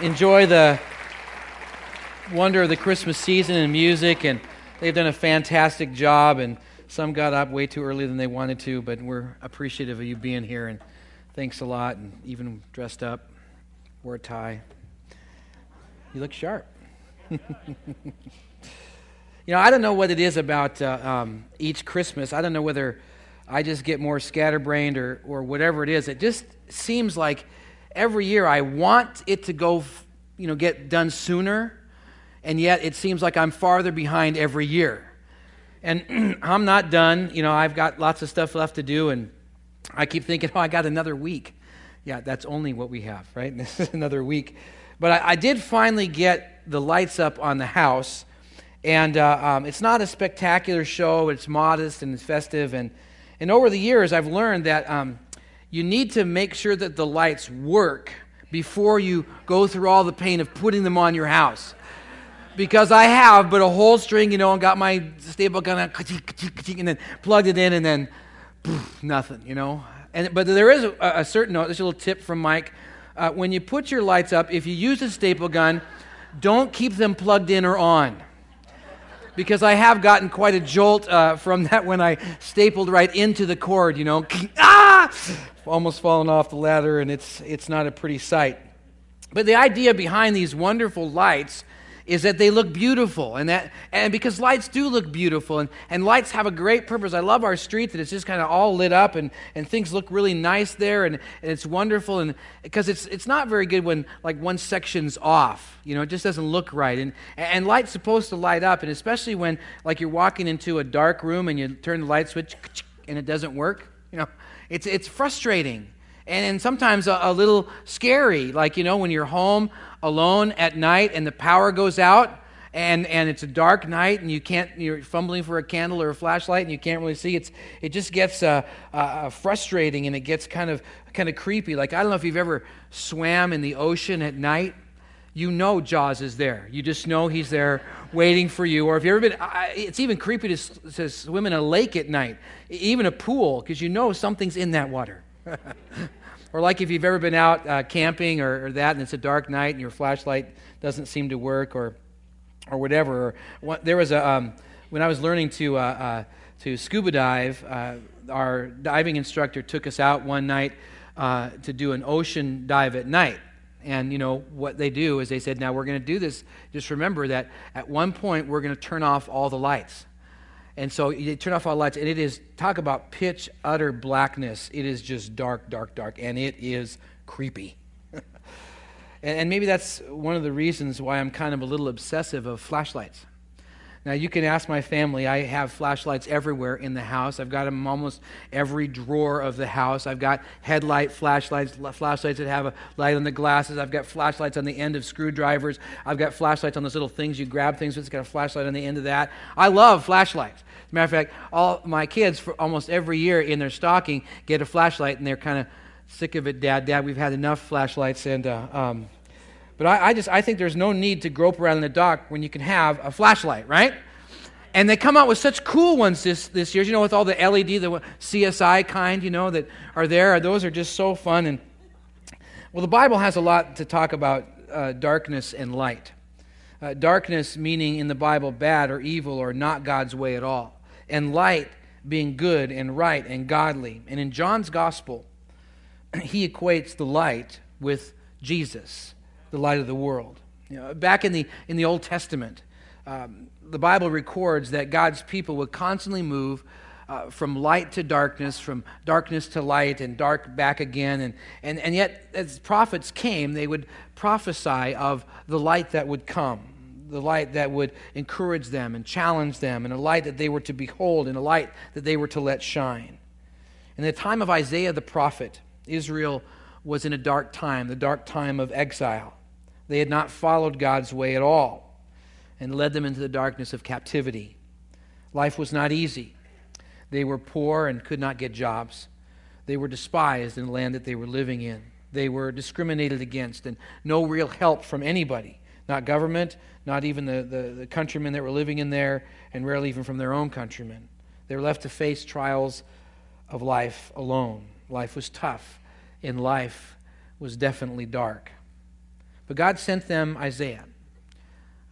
enjoy the wonder of the Christmas season and music, and they've done a fantastic job. And some got up way too early than they wanted to, but we're appreciative of you being here, and thanks a lot. And even dressed up, wore a tie. You look sharp. you know, I don't know what it is about uh, um, each Christmas. I don't know whether I just get more scatterbrained or, or whatever it is. It just seems like every year I want it to go, you know, get done sooner, and yet it seems like I'm farther behind every year. And I'm not done. You know, I've got lots of stuff left to do, and I keep thinking, oh, I got another week. Yeah, that's only what we have, right? This is another week. But I, I did finally get the lights up on the house, and uh, um, it's not a spectacular show. It's modest and it's festive, and and over the years, I've learned that um, you need to make sure that the lights work before you go through all the pain of putting them on your house. Because I have, but a whole string, you know, and got my staple gun and then plugged it in, and then poof, nothing, you know. And but there is a, a certain note. A little tip from Mike. Uh, when you put your lights up, if you use a staple gun, don't keep them plugged in or on because I have gotten quite a jolt uh, from that when I stapled right into the cord, you know. ah! Almost fallen off the ladder, and it's, it's not a pretty sight. But the idea behind these wonderful lights is that they look beautiful. And that and because lights do look beautiful and, and lights have a great purpose. I love our street that it's just kind of all lit up and, and things look really nice there and, and it's wonderful and because it's it's not very good when like one section's off you know it just doesn't look right. And and light's supposed to light up and especially when like you're walking into a dark room and you turn the light switch and it doesn't work you know it's it's frustrating and, and sometimes a, a little scary like you know when you're home alone at night and the power goes out and, and it's a dark night and you can't you're fumbling for a candle or a flashlight and you can't really see it's it just gets uh, uh, frustrating and it gets kind of kind of creepy. Like i don't know if you've ever swam in the ocean at night. You know jaws is there. You just know he's there waiting for you. Or if you've ever been it's even creepy to, to swim in a lake at night even a pool because you know something's in that water Or like if you've ever been out uh, camping or, or, that and it's a dark night and your flashlight doesn't seem to work or, or whatever. Or what, there was a, um, when I was learning to, uh, uh, to scuba dive, uh, our diving instructor took us out one night uh, to do an ocean dive at night. And you know what they do is they said, now we're going to do this. Just remember that at one point we're going to turn off all the lights. And so you turn off all lights, and it is, talk about pitch, utter blackness. It is just dark, dark, dark, and it is creepy. and, and maybe that's one of the reasons why I'm kind of a little obsessive of flashlights. Now, you can ask my family. I have flashlights everywhere in the house. I've got them almost every drawer of the house. I've got headlight flashlights, flashlights that have a light on the glasses. I've got flashlights on the end of screwdrivers. I've got flashlights on those little things you grab things with. It's got a flashlight on the end of that. I love flashlights. As a matter of fact, all my kids, for almost every year in their stocking, get a flashlight, and they're kind of sick of it, Dad. Dad, we've had enough flashlights, and uh, um, but I, I, just I think there's no need to grope around in the dark when you can have a flashlight, right? And they come out with such cool ones this, this year, you know, with all the LED, the CSI kind, you know, that are there. Those are just so fun. And well, the Bible has a lot to talk about uh, darkness and light. Uh, darkness meaning in the Bible bad or evil or not God's way at all, and light being good and right and godly. And in John's gospel, he equates the light with Jesus the light of the world. You know, back in the, in the Old Testament, um, the Bible records that God's people would constantly move uh, from light to darkness, from darkness to light, and dark back again. And, and, and yet, as prophets came, they would prophesy of the light that would come, the light that would encourage them and challenge them, and a light that they were to behold, and a light that they were to let shine. In the time of Isaiah the prophet, Israel was in a dark time, the dark time of exile. They had not followed God's way at all and led them into the darkness of captivity. Life was not easy. They were poor and could not get jobs. They were despised in the land that they were living in. They were discriminated against and no real help from anybody. Not government, not even the, the, the countrymen that were living in there, and rarely even from their own countrymen. They were left to face trials of life alone. Life was tough, and life was definitely dark. But God sent them Isaiah.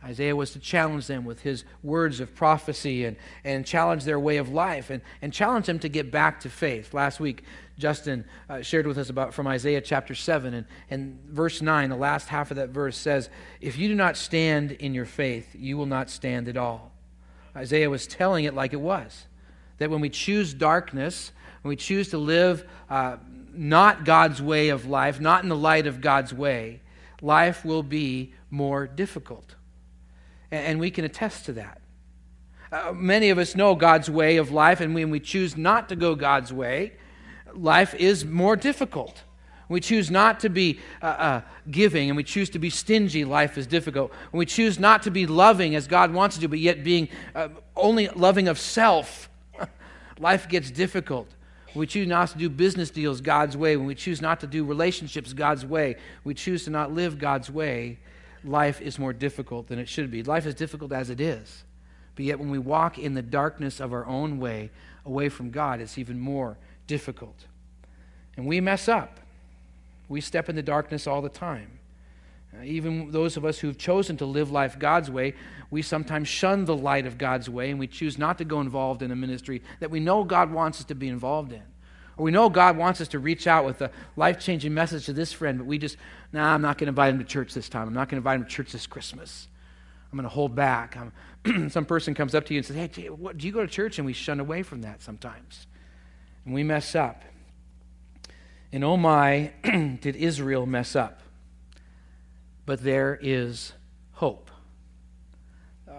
Isaiah was to challenge them with his words of prophecy and, and challenge their way of life and, and challenge them to get back to faith. Last week, Justin uh, shared with us about from Isaiah chapter 7 and, and verse 9, the last half of that verse says, If you do not stand in your faith, you will not stand at all. Isaiah was telling it like it was that when we choose darkness, when we choose to live uh, not God's way of life, not in the light of God's way, life will be more difficult. And we can attest to that. Uh, many of us know God's way of life, and when we choose not to go God's way, life is more difficult. We choose not to be uh, uh, giving and we choose to be stingy, life is difficult. When we choose not to be loving as God wants to do, but yet being uh, only loving of self, life gets difficult. When we choose not to do business deals God's way, when we choose not to do relationships God's way, we choose to not live God's way, life is more difficult than it should be. Life is difficult as it is. But yet, when we walk in the darkness of our own way, away from God, it's even more difficult. And we mess up. We step in the darkness all the time. Uh, even those of us who've chosen to live life God's way, we sometimes shun the light of God's way and we choose not to go involved in a ministry that we know God wants us to be involved in. Or we know God wants us to reach out with a life changing message to this friend, but we just, nah, I'm not going to invite him to church this time. I'm not going to invite him to church this Christmas. I'm going to hold back. some person comes up to you and says, Hey, what, do you go to church? And we shun away from that sometimes. And we mess up. And oh my, did Israel mess up. But there is hope. Um,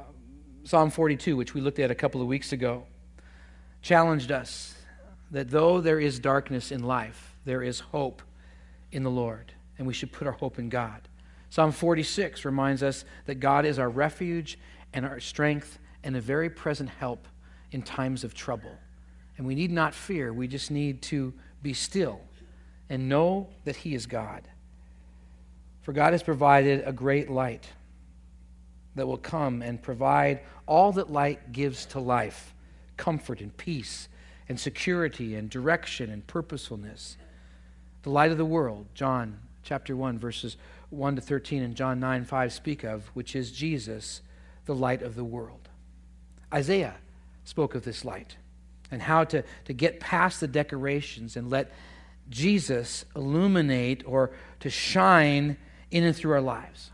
Psalm 42, which we looked at a couple of weeks ago, challenged us that though there is darkness in life, there is hope in the Lord, and we should put our hope in God. Psalm 46 reminds us that God is our refuge and our strength and a very present help in times of trouble. And we need not fear, we just need to be still and know that He is God. For God has provided a great light that will come and provide all that light gives to life comfort and peace and security and direction and purposefulness. The light of the world, John chapter 1, verses 1 to 13, and John 9, 5 speak of, which is Jesus, the light of the world. Isaiah spoke of this light and how to, to get past the decorations and let Jesus illuminate or to shine in and through our lives.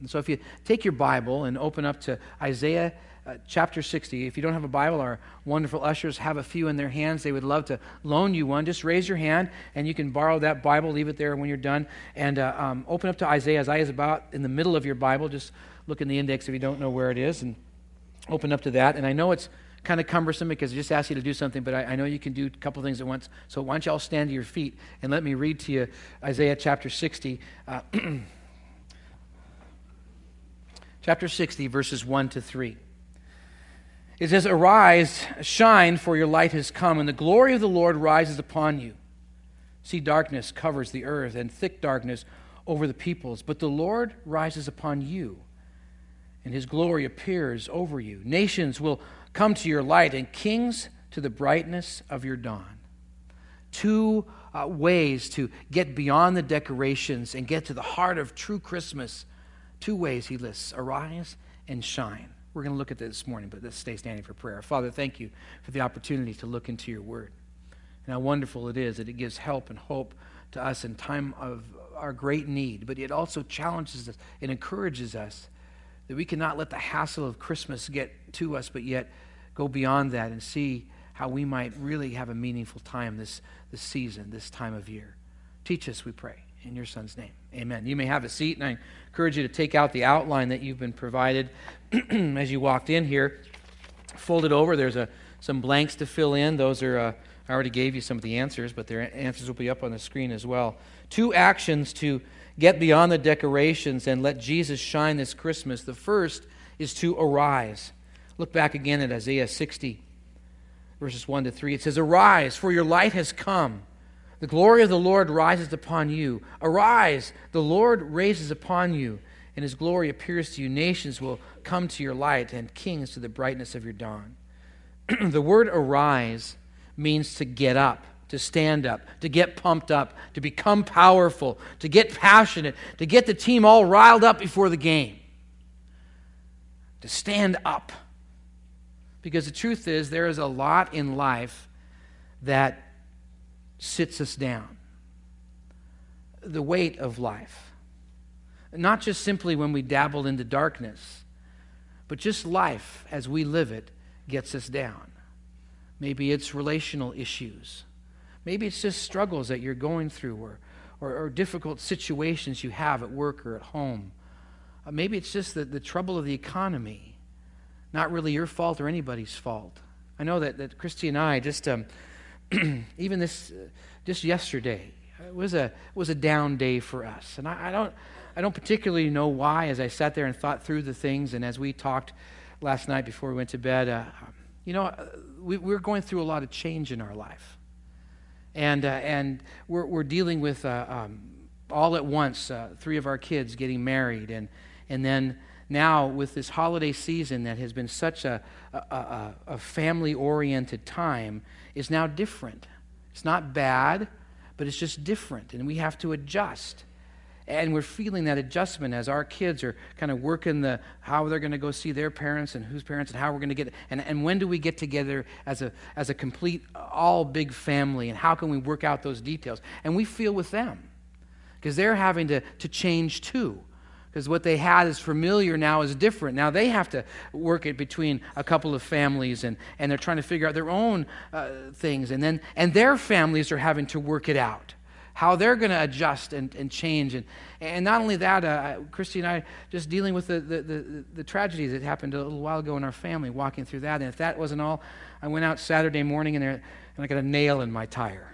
And so if you take your Bible and open up to Isaiah uh, chapter 60. If you don't have a Bible, our wonderful ushers have a few in their hands. They would love to loan you one. Just raise your hand and you can borrow that Bible, leave it there when you're done, and uh, um, open up to Isaiah. Isaiah is about in the middle of your Bible. Just look in the index if you don't know where it is and open up to that. And I know it's kind of cumbersome because I just asked you to do something, but I, I know you can do a couple things at once. So why don't you all stand to your feet and let me read to you Isaiah chapter 60. Uh, chapter 60, verses 1 to 3. It says, Arise, shine, for your light has come, and the glory of the Lord rises upon you. See, darkness covers the earth, and thick darkness over the peoples. But the Lord rises upon you, and his glory appears over you. Nations will come to your light, and kings to the brightness of your dawn. Two uh, ways to get beyond the decorations and get to the heart of true Christmas. Two ways he lists arise and shine. We're going to look at this morning, but let's stay standing for prayer. Father, thank you for the opportunity to look into your word and how wonderful it is that it gives help and hope to us in time of our great need, but it also challenges us and encourages us that we cannot let the hassle of Christmas get to us, but yet go beyond that and see how we might really have a meaningful time this, this season, this time of year. Teach us, we pray. In your son's name. Amen. You may have a seat, and I encourage you to take out the outline that you've been provided as you walked in here. Fold it over. There's a, some blanks to fill in. Those are, uh, I already gave you some of the answers, but their answers will be up on the screen as well. Two actions to get beyond the decorations and let Jesus shine this Christmas. The first is to arise. Look back again at Isaiah 60, verses 1 to 3. It says, Arise, for your light has come the glory of the Lord rises upon you. Arise, the Lord raises upon you, and his glory appears to you. Nations will come to your light, and kings to the brightness of your dawn. the word arise means to get up, to stand up, to get pumped up, to become powerful, to get passionate, to get the team all riled up before the game. To stand up. Because the truth is, there is a lot in life that sits us down. The weight of life. Not just simply when we dabble into darkness, but just life as we live it gets us down. Maybe it's relational issues. Maybe it's just struggles that you're going through or, or, or difficult situations you have at work or at home. Uh, maybe it's just the, the trouble of the economy. Not really your fault or anybody's fault. I know that, that Christy and I just, um, even this, uh, just yesterday, was a, was a down day for us. And I, I, don't, I don't particularly know why as I sat there and thought through the things and as we talked last night before we went to bed. Uh, you know, uh, we, we're going through a lot of change in our life. And, uh, and we're, we're dealing with uh, um, all at once uh, three of our kids getting married. And, and then now, with this holiday season that has been such a, a, a, a family oriented time, is now different. It's not bad, but it's just different. And we have to adjust. And we're feeling that adjustment as our kids are kind of working the how they're going to go see their parents and whose parents and how we're going to get and, and when do we get together as a as a complete all big family and how can we work out those details? And we feel with them because they're having to, to change too. Because what they had is familiar now is different. Now they have to work it between a couple of families and, and they're trying to figure out their own uh, things. And then and their families are having to work it out how they're going to adjust and, and change. And, and not only that, uh, Christy and I just dealing with the, the, the, the, tragedies that happened a little while ago in our family, walking through that. And if that wasn't all, I went out Saturday morning and, there, and I got a nail in my tire.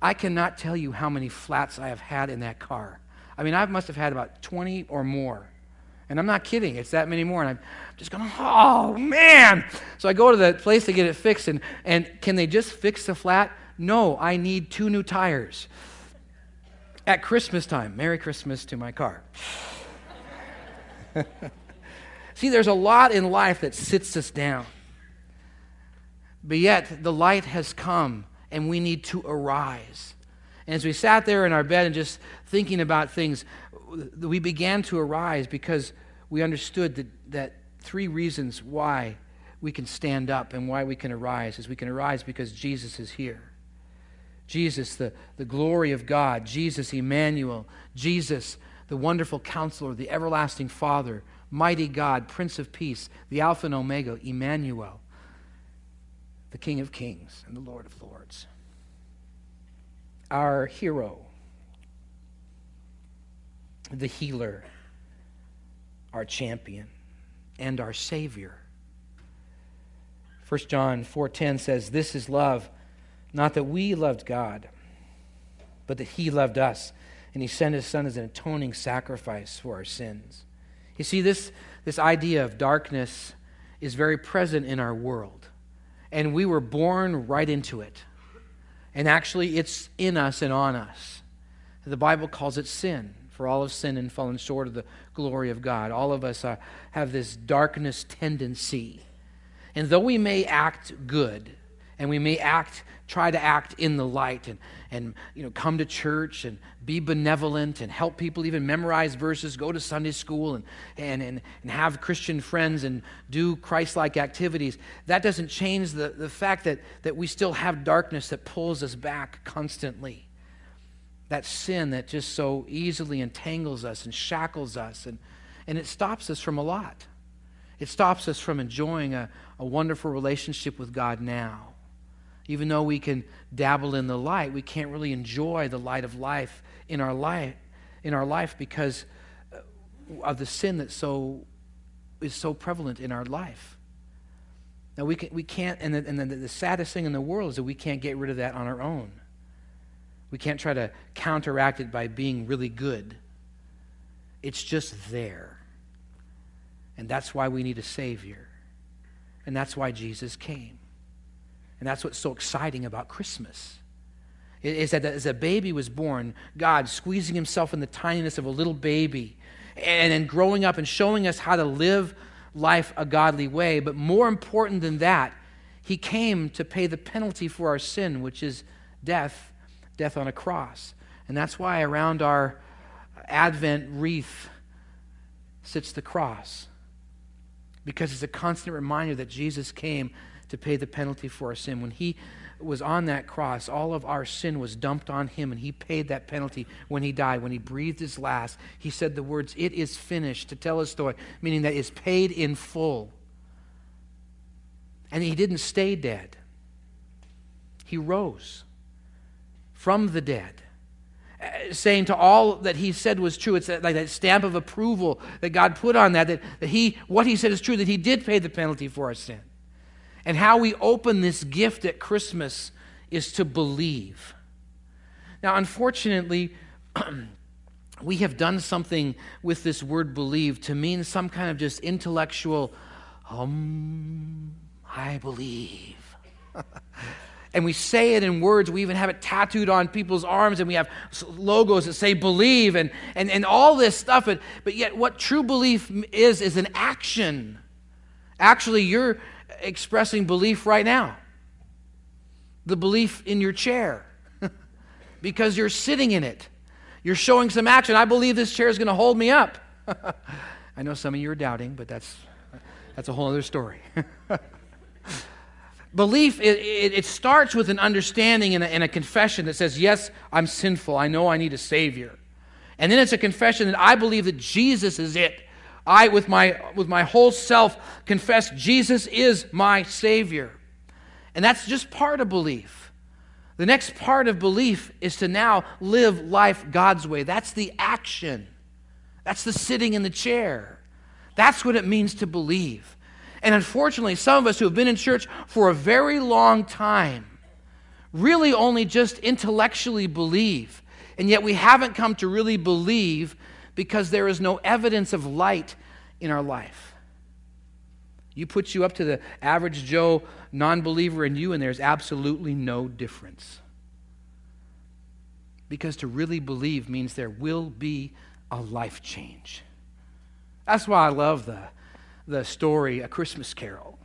I cannot tell you how many flats I have had in that car. I mean, I must have had about 20 or more. And I'm not kidding, it's that many more. And I'm just going, oh, man. So I go to the place to get it fixed, and, and can they just fix the flat? No, I need two new tires. At Christmas time, Merry Christmas to my car. See, there's a lot in life that sits us down. But yet, the light has come, and we need to arise. And as we sat there in our bed and just thinking about things, we began to arise because we understood that, that three reasons why we can stand up and why we can arise is we can arise because Jesus is here. Jesus, the, the glory of God, Jesus, Emmanuel, Jesus, the wonderful counselor, the everlasting Father, mighty God, Prince of Peace, the Alpha and Omega, Emmanuel, the King of Kings and the Lord of Lords. Our hero, the healer, our champion, and our Savior. 1 John 4:10 says, This is love not that we loved God, but that He loved us, and He sent His Son as an atoning sacrifice for our sins. You see, this, this idea of darkness is very present in our world, and we were born right into it. And actually, it's in us and on us. The Bible calls it sin, for all have sinned and fallen short of the glory of God. All of us have this darkness tendency. And though we may act good, and we may act try to act in the light and, and you know, come to church and be benevolent and help people even memorize verses, go to Sunday school and, and, and, and have Christian friends and do Christ like activities, that doesn't change the, the fact that, that we still have darkness that pulls us back constantly. That sin that just so easily entangles us and shackles us, and, and it stops us from a lot. It stops us from enjoying a, a wonderful relationship with God now. Even though we can dabble in the light, we can't really enjoy the light of life in our life, in our life because uh, of the sin that so is so prevalent in our life. Now we, can, we can't, and, the, and the, the saddest thing in the world is that we can't get rid of that on our own. We can't try to counteract it by being really good. It's just there. And that's why we need a Savior. And that's why Jesus came. And that's what's so exciting about Christmas. Is that as a baby was born, God squeezing himself in the tininess of a little baby and then growing up and showing us how to live life a godly way. But more important than that, he came to pay the penalty for our sin, which is death, death on a cross. And that's why around our Advent wreath sits the cross. Because it's a constant reminder that Jesus came to pay the penalty for our sin. When he was on that cross, all of our sin was dumped on him, and he paid that penalty when he died. When he breathed his last, he said the words, It is finished, tetelestai, meaning that it's paid in full. And he didn't stay dead, he rose from the dead. Uh, saying to all that he said was true. It's like that stamp of approval that God put on that, that, that he, what he said is true, that he did pay the penalty for our sin. And how we open this gift at Christmas is to believe. Now, unfortunately, we have done something with this word believe to mean some kind of just intellectual, um, I believe. and we say it in words. We even have it tattooed on people's arms, and we have logos that say believe and, and, and all this stuff. But, but yet, what true belief is, is an action. Actually, you're expressing belief right now the belief in your chair because you're sitting in it. You're showing some action. I believe this chair is going to hold me up. I know some of you are doubting, but that's, that's a whole other story. Belief, it, it, it, starts with an understanding and a, and a confession that says, Yes, I'm sinful. I know I need a Savior. And then it's a confession that I believe that Jesus is it. I, with my, with my whole self, confess Jesus is my Savior. And that's just part of belief. The next part of belief is to now live life God's way. That's the action, that's the sitting in the chair. That's what it means to believe. And unfortunately, some of us who have been in church for a very long time really only just intellectually believe. And yet we haven't come to really believe because there is no evidence of light in our life. You put you up to the average Joe non believer in you, and there's absolutely no difference. Because to really believe means there will be a life change. That's why I love the the story, A Christmas Carol.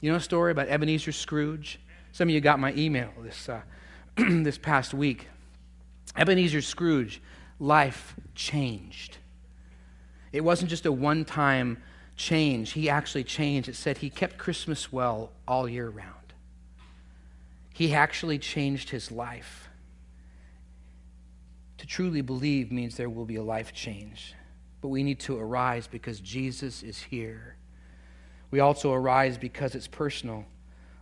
You know a story about Ebenezer Scrooge? Some of you got my email this, uh, this past week. Ebenezer Scrooge, life changed. It wasn't just a one time change, he actually changed. It said he kept Christmas well all year round. He actually changed his life. To truly believe means there will be a life change but we need to arise because Jesus is here. We also arise because it's personal.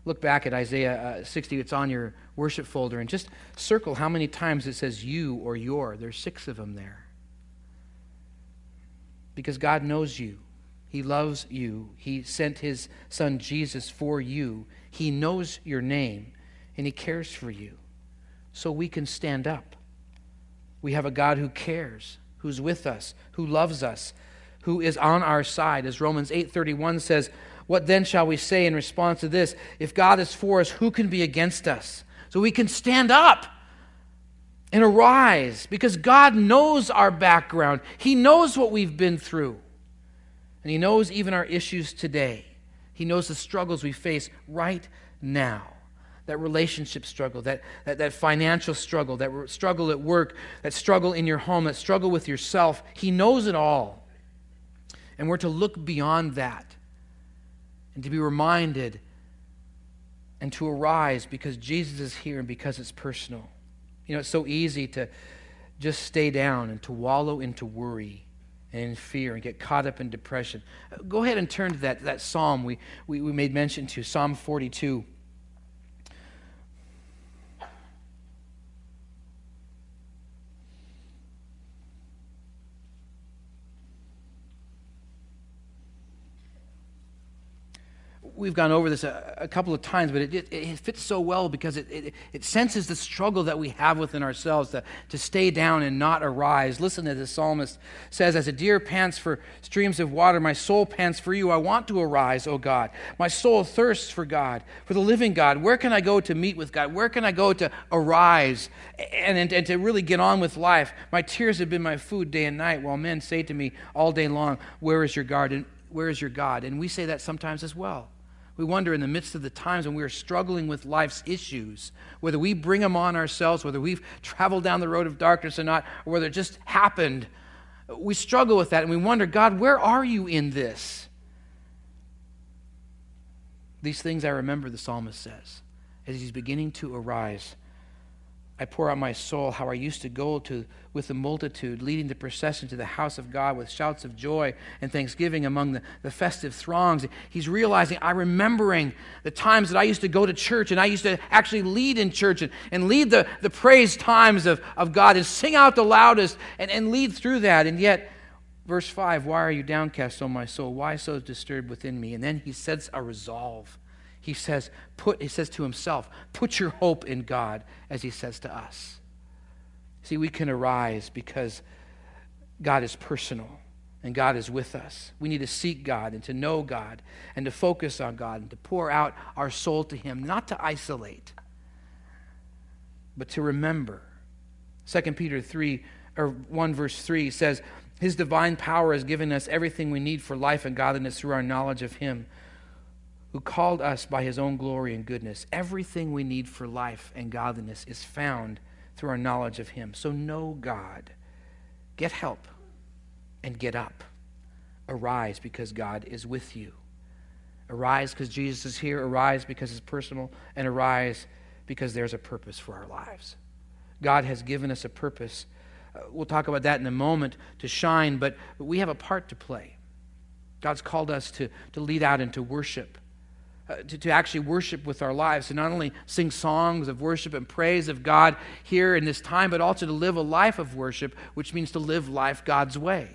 Look back at Isaiah uh, 60, it's on your worship folder, and just circle how many times it says you or your. There's six of them there. Because God knows you, He loves you, He sent His Son Jesus for you, He knows your name, and He cares for you. So we can stand up. We have a God who cares who's with us, who loves us, who is on our side. As Romans 8:31 says, "What then shall we say in response to this? If God is for us, who can be against us?" So we can stand up and arise because God knows our background. He knows what we've been through. And he knows even our issues today. He knows the struggles we face right now that relationship struggle, that, that, that financial struggle, that struggle at work, that struggle in your home, that struggle with yourself. He knows it all. And we're to look beyond that and to be reminded and to arise because Jesus is here and because it's personal. You know, it's so easy to just stay down and to wallow into worry and in fear and get caught up in depression. Go ahead and turn to that, that psalm we, we, we made mention to, Psalm 42. We've gone over this a, a couple of times, but it, it, it, fits so well because it, it, it, senses the struggle that we have within ourselves to, to stay down and not arise. Listen to the psalmist says, As a deer pants for streams of water, my soul pants for you. I want to arise, O God. My soul thirsts for God, for the living God. Where can I go to meet with God? Where can I go to arise and, and, and to really get on with life? My tears have been my food day and night, while men say to me all day long, Where is your? And where is your God? And we say that sometimes as well. We wonder in the midst of the times when we are struggling with life's issues, whether we bring them on ourselves, whether we've traveled down the road of darkness or not, or whether it just happened. We struggle with that and we wonder, God, where are you in this? These things I remember, the psalmist says, as he's beginning to arise. I pour out my soul, how I used to go to with the multitude, leading the procession to the house of God with shouts of joy and thanksgiving among the, the festive throngs. He's realizing, I'm remembering the times that I used to go to church and I used to actually lead in church and, and lead the, the praise times of, of God and sing out the loudest and, and lead through that. And yet, verse 5 Why are you downcast, O my soul? Why so disturbed within me? And then he sets a resolve he says, put, he says to himself, put your hope in God, as he says to us. See, we can arise because God is personal and God is with us. We need to seek God and to know God and to focus on God and to pour out our soul to Him, not to isolate, but to remember. 2 Peter 3 or 1 verse 3 says, His divine power has given us everything we need for life and godliness through our knowledge of Him who called us by his own glory and goodness. Everything we need for life and godliness is found through our knowledge of him. So know God. Get help and get up. Arise because God is with you. Arise because Jesus is here. Arise because it's personal. And arise because there's a purpose for our lives. God has given us a purpose. Uh, we'll talk about that in a moment to shine, but, but we have a part to play. God's called us to, to lead out into worship uh, to, to actually worship with our lives, to not only sing songs of worship and praise of God here in this time, but also to live a life of worship, which means to live life God's way.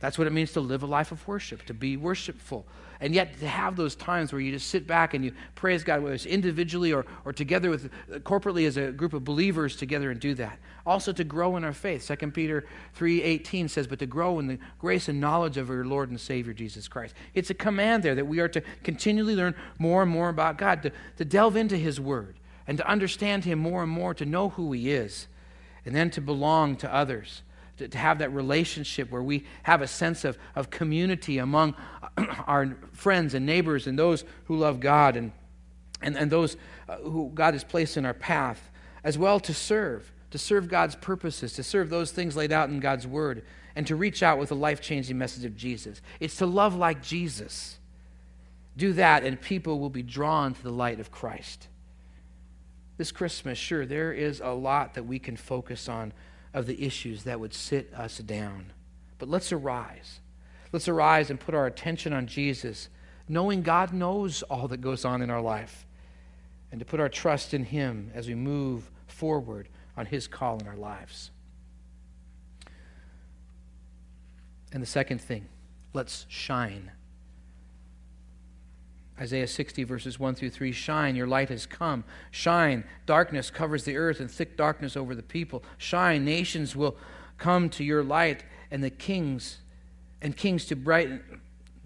That's what it means to live a life of worship, to be worshipful. And yet to have those times where you just sit back and you praise God, whether it's individually or, or together with uh, corporately as a group of believers together and do that. Also to grow in our faith. 2 Peter 3.18 says, but to grow in the grace and knowledge of our Lord and Savior Jesus Christ. It's a command there that we are to continually learn more and more about God, to, to delve into His Word and to understand Him more and more, to know who He is, and then to belong to others to, to have that relationship where we have a sense of, of community among our friends and neighbors and those who love God and, and, and those uh, who God has placed in our path, as well to serve, to serve God's purposes, to serve those things laid out in God's Word, and to reach out with a life changing message of Jesus. It's to love like Jesus. Do that, and people will be drawn to the light of Christ. This Christmas, sure, there is a lot that we can focus on of the issues that would sit us down. But let's arise. Let's arise and put our attention on Jesus, knowing God knows all that goes on in our life, and to put our trust in Him as we move forward on His call in our lives. And the second thing, let's shine. Isaiah 60, verses 1 through 3 Shine, your light has come. Shine, darkness covers the earth and thick darkness over the people. Shine, nations will come to your light, and the kings and kings to brighten.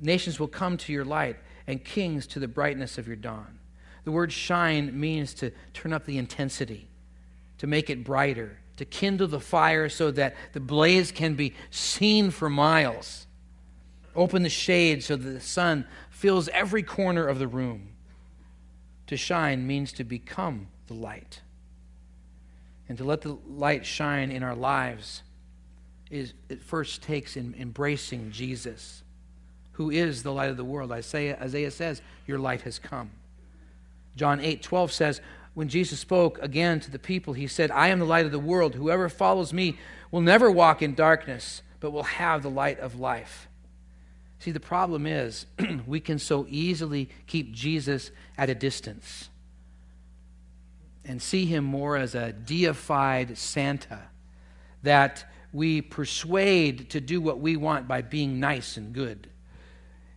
Nations will come to your light, and kings to the brightness of your dawn. The word shine means to turn up the intensity, to make it brighter, to kindle the fire so that the blaze can be seen for miles. Open the shade so that the sun fills every corner of the room. To shine means to become the light. And to let the light shine in our lives is it first takes in embracing Jesus, who is the light of the world. Isaiah, Isaiah says, Your light has come. John 8 12 says, When Jesus spoke again to the people, he said, I am the light of the world. Whoever follows me will never walk in darkness, but will have the light of life. See, the problem is we can so easily keep Jesus at a distance and see him more as a deified Santa that we persuade to do what we want by being nice and good.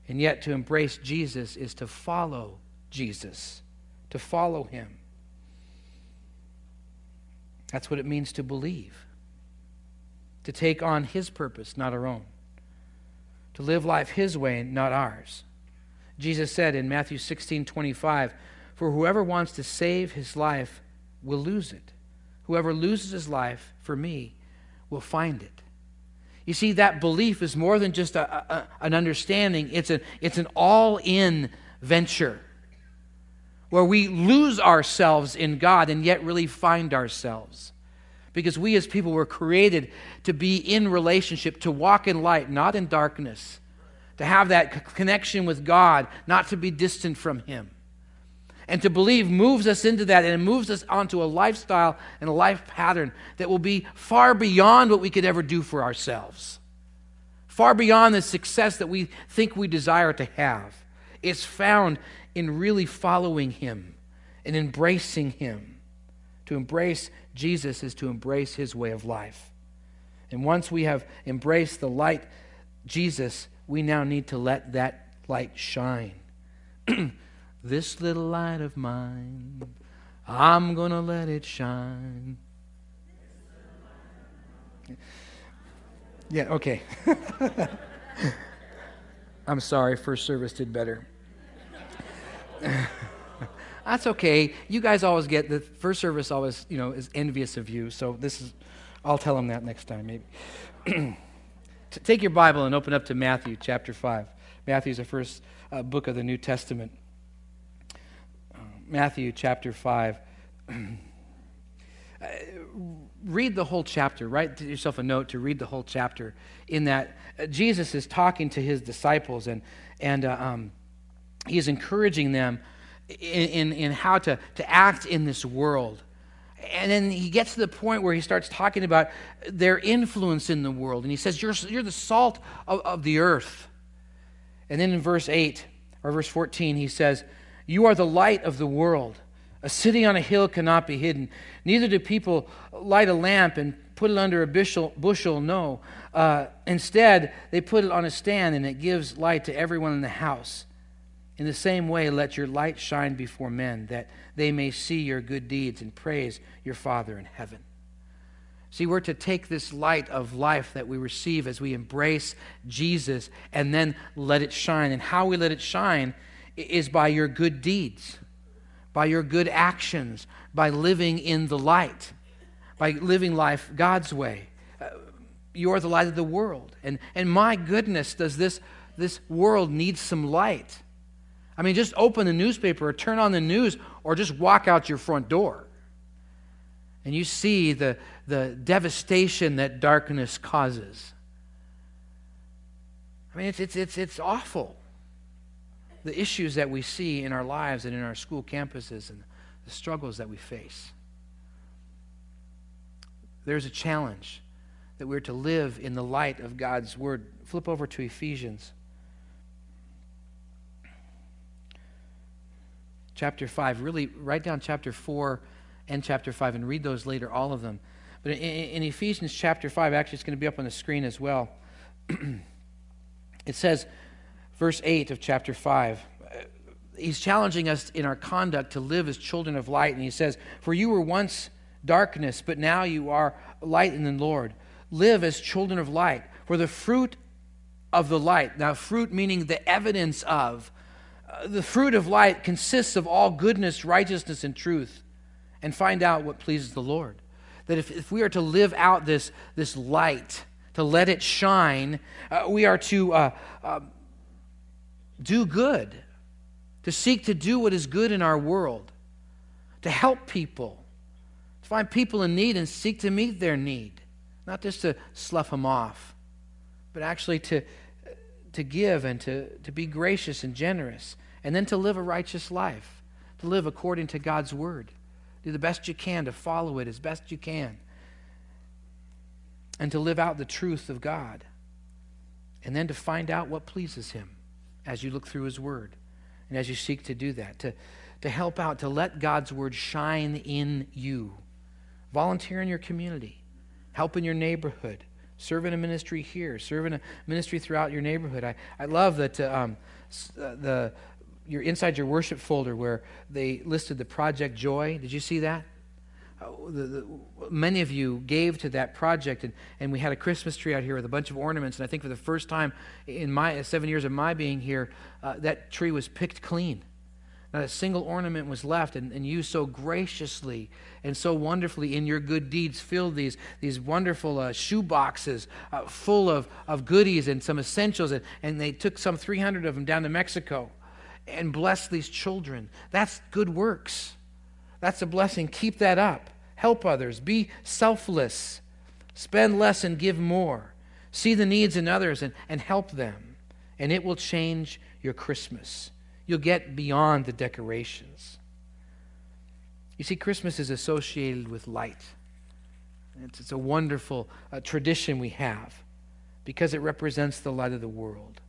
And yet, to embrace Jesus is to follow Jesus, to follow him. That's what it means to believe, to take on his purpose, not our own to live life his way, not ours. Jesus said in Matthew 16 25, For whoever wants to save his life will lose it. Whoever loses his life for me will find it. You see, that belief is more than just a, a, an understanding, it's, a, it's an all in venture. where we lose ourselves in God and yet really find ourselves. Because we as people were created to be in relationship, to walk in light, not in darkness, to have that connection with God, not to be distant from Him. And to believe moves us into that and it moves us onto a lifestyle and a life pattern that will be far beyond what we could ever do for ourselves, far beyond the success that we think we desire to have. It's found in really following Him and embracing Him. To embrace Jesus is to embrace His way of life. And once we have embraced the light, Jesus, we now need to let that light shine. this little light of mine, I'm going to let it shine. Yeah, okay. I'm sorry, first service did better. That's okay. You guys always get the first service always, you know, is envious of you. So this is I'll tell them that next time maybe. Take your Bible and open up to Matthew chapter 5. Matthew is the first uh, book of the New Testament. Matthew chapter 5. Uh, read the whole chapter. Write yourself a note to read the whole chapter. In that, uh, Jesus is talking to his disciples and, and uh, um, he's encouraging them in, in, how to, to act in this world. And then he gets to the point where he starts talking about their influence in the world. And he says, You're, you're the salt of, of the earth. And then in verse 8 or verse 14, he says, You are the light of the world. A city on a hill cannot be hidden. Neither do people light a lamp and put it under a bushel. bushel no. Uh, instead, they put it on a stand and it gives light to everyone in the house. In the same way, let your light shine before men, that they may see your good deeds and praise your Father in heaven. See, we're to take this light of life that we receive as we embrace Jesus and then let it shine. And how we let it shine is by your good deeds, by your good actions, by living in the light, by living life God's way. Uh, you are the light of the world. And, and my goodness, does this, this world need some light? I mean, just open the newspaper or turn on the news or just walk out your front door. And you see the, the devastation that darkness causes. I mean, it's, it's, it's, it's awful. The issues that we see in our lives and in our school campuses and the struggles that we face. There's a challenge that we're to live in the light of God's Word. Flip over to Ephesians. Chapter 5. Really, write down chapter 4 and chapter 5 and read those later, all of them. But in, in Ephesians chapter 5, actually, it's going to be up on the screen as well. it says, verse 8 of chapter 5. Uh, he's challenging us in our conduct to live as children of light. And he says, For you were once darkness, but now you are light in the Lord. Live as children of light. For the fruit of the light, now, fruit meaning the evidence of, the fruit of light consists of all goodness, righteousness, and truth, and find out what pleases the Lord. That if, if we are to live out this, this light, to let it shine, uh, we are to uh, uh, do good, to seek to do what is good in our world, to help people, to find people in need and seek to meet their need, not just to slough them off, but actually to, to give and to, to be gracious and generous and then to live a righteous life, to live according to God's word. Do the best you can to follow it as best you can, and to live out the truth of God, and then to find out what pleases Him as you look through His word and as you seek to do that, to, to help out, to let God's word shine in you. Volunteer in your community, help in your neighborhood, serve in a ministry here, serve in a ministry throughout your neighborhood. I, I love that uh, um, uh, the your inside your worship folder where they listed the project joy. Did you see that? Uh, the, the, many of you gave to that project and, and we had a christmas tree out here with a bunch of ornaments and i think for the first time in my seven years of my being here uh, that tree was picked clean. Not a single ornament was left and, and you so graciously and so wonderfully in your good deeds filled these, these wonderful uh, shoe boxes uh, full of, of goodies and some essentials and, and they took some 300 of them down to mexico and bless these children. That's good works. That's a blessing. Keep that up. Help others. Be selfless. Spend less and give more. See the needs in others and, and help them. And it will change your Christmas. You'll get beyond the decorations. You see, Christmas is associated with light. It's, it's a wonderful uh, tradition we have because it represents the light of the world.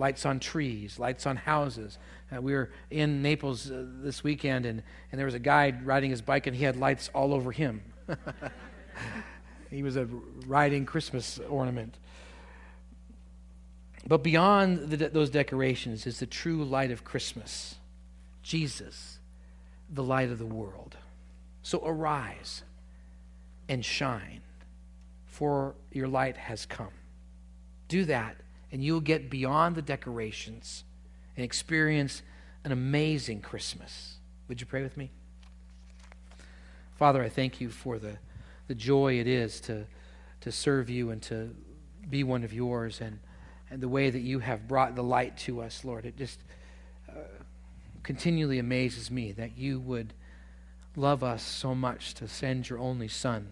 Lights on trees, lights on houses. Uh, we were in Naples uh, this weekend, and, and there was a guy riding his bike, and he had lights all over him. he was a riding Christmas ornament. But beyond the, those decorations is the true light of Christmas Jesus, the light of the world. So arise and shine, for your light has come. Do that, and you'll get beyond the decorations and experience an amazing Christmas. Would you pray with me? Father, I thank you for the, the joy it is to, to serve you and to be one of yours and, and the way that you have brought the light to us, Lord. It just uh, continually amazes me that you would love us so much to send your only Son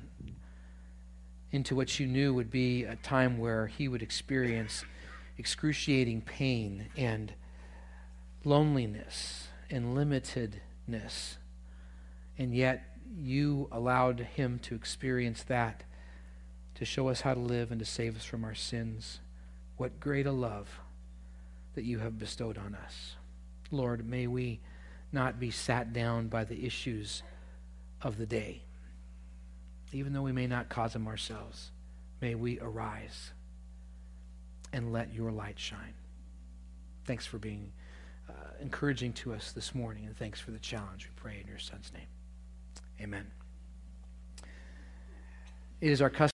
into what you knew would be a time where he would experience excruciating pain and loneliness and limitedness. And yet, you allowed him to experience that to show us how to live and to save us from our sins. What great a love that you have bestowed on us. Lord, may we not be sat down by the issues of the day even though we may not cause them ourselves, may we arise and let your light shine. Thanks for being uh, encouraging to us this morning, and thanks for the challenge. We pray in your Son's name. Amen. It is our custom.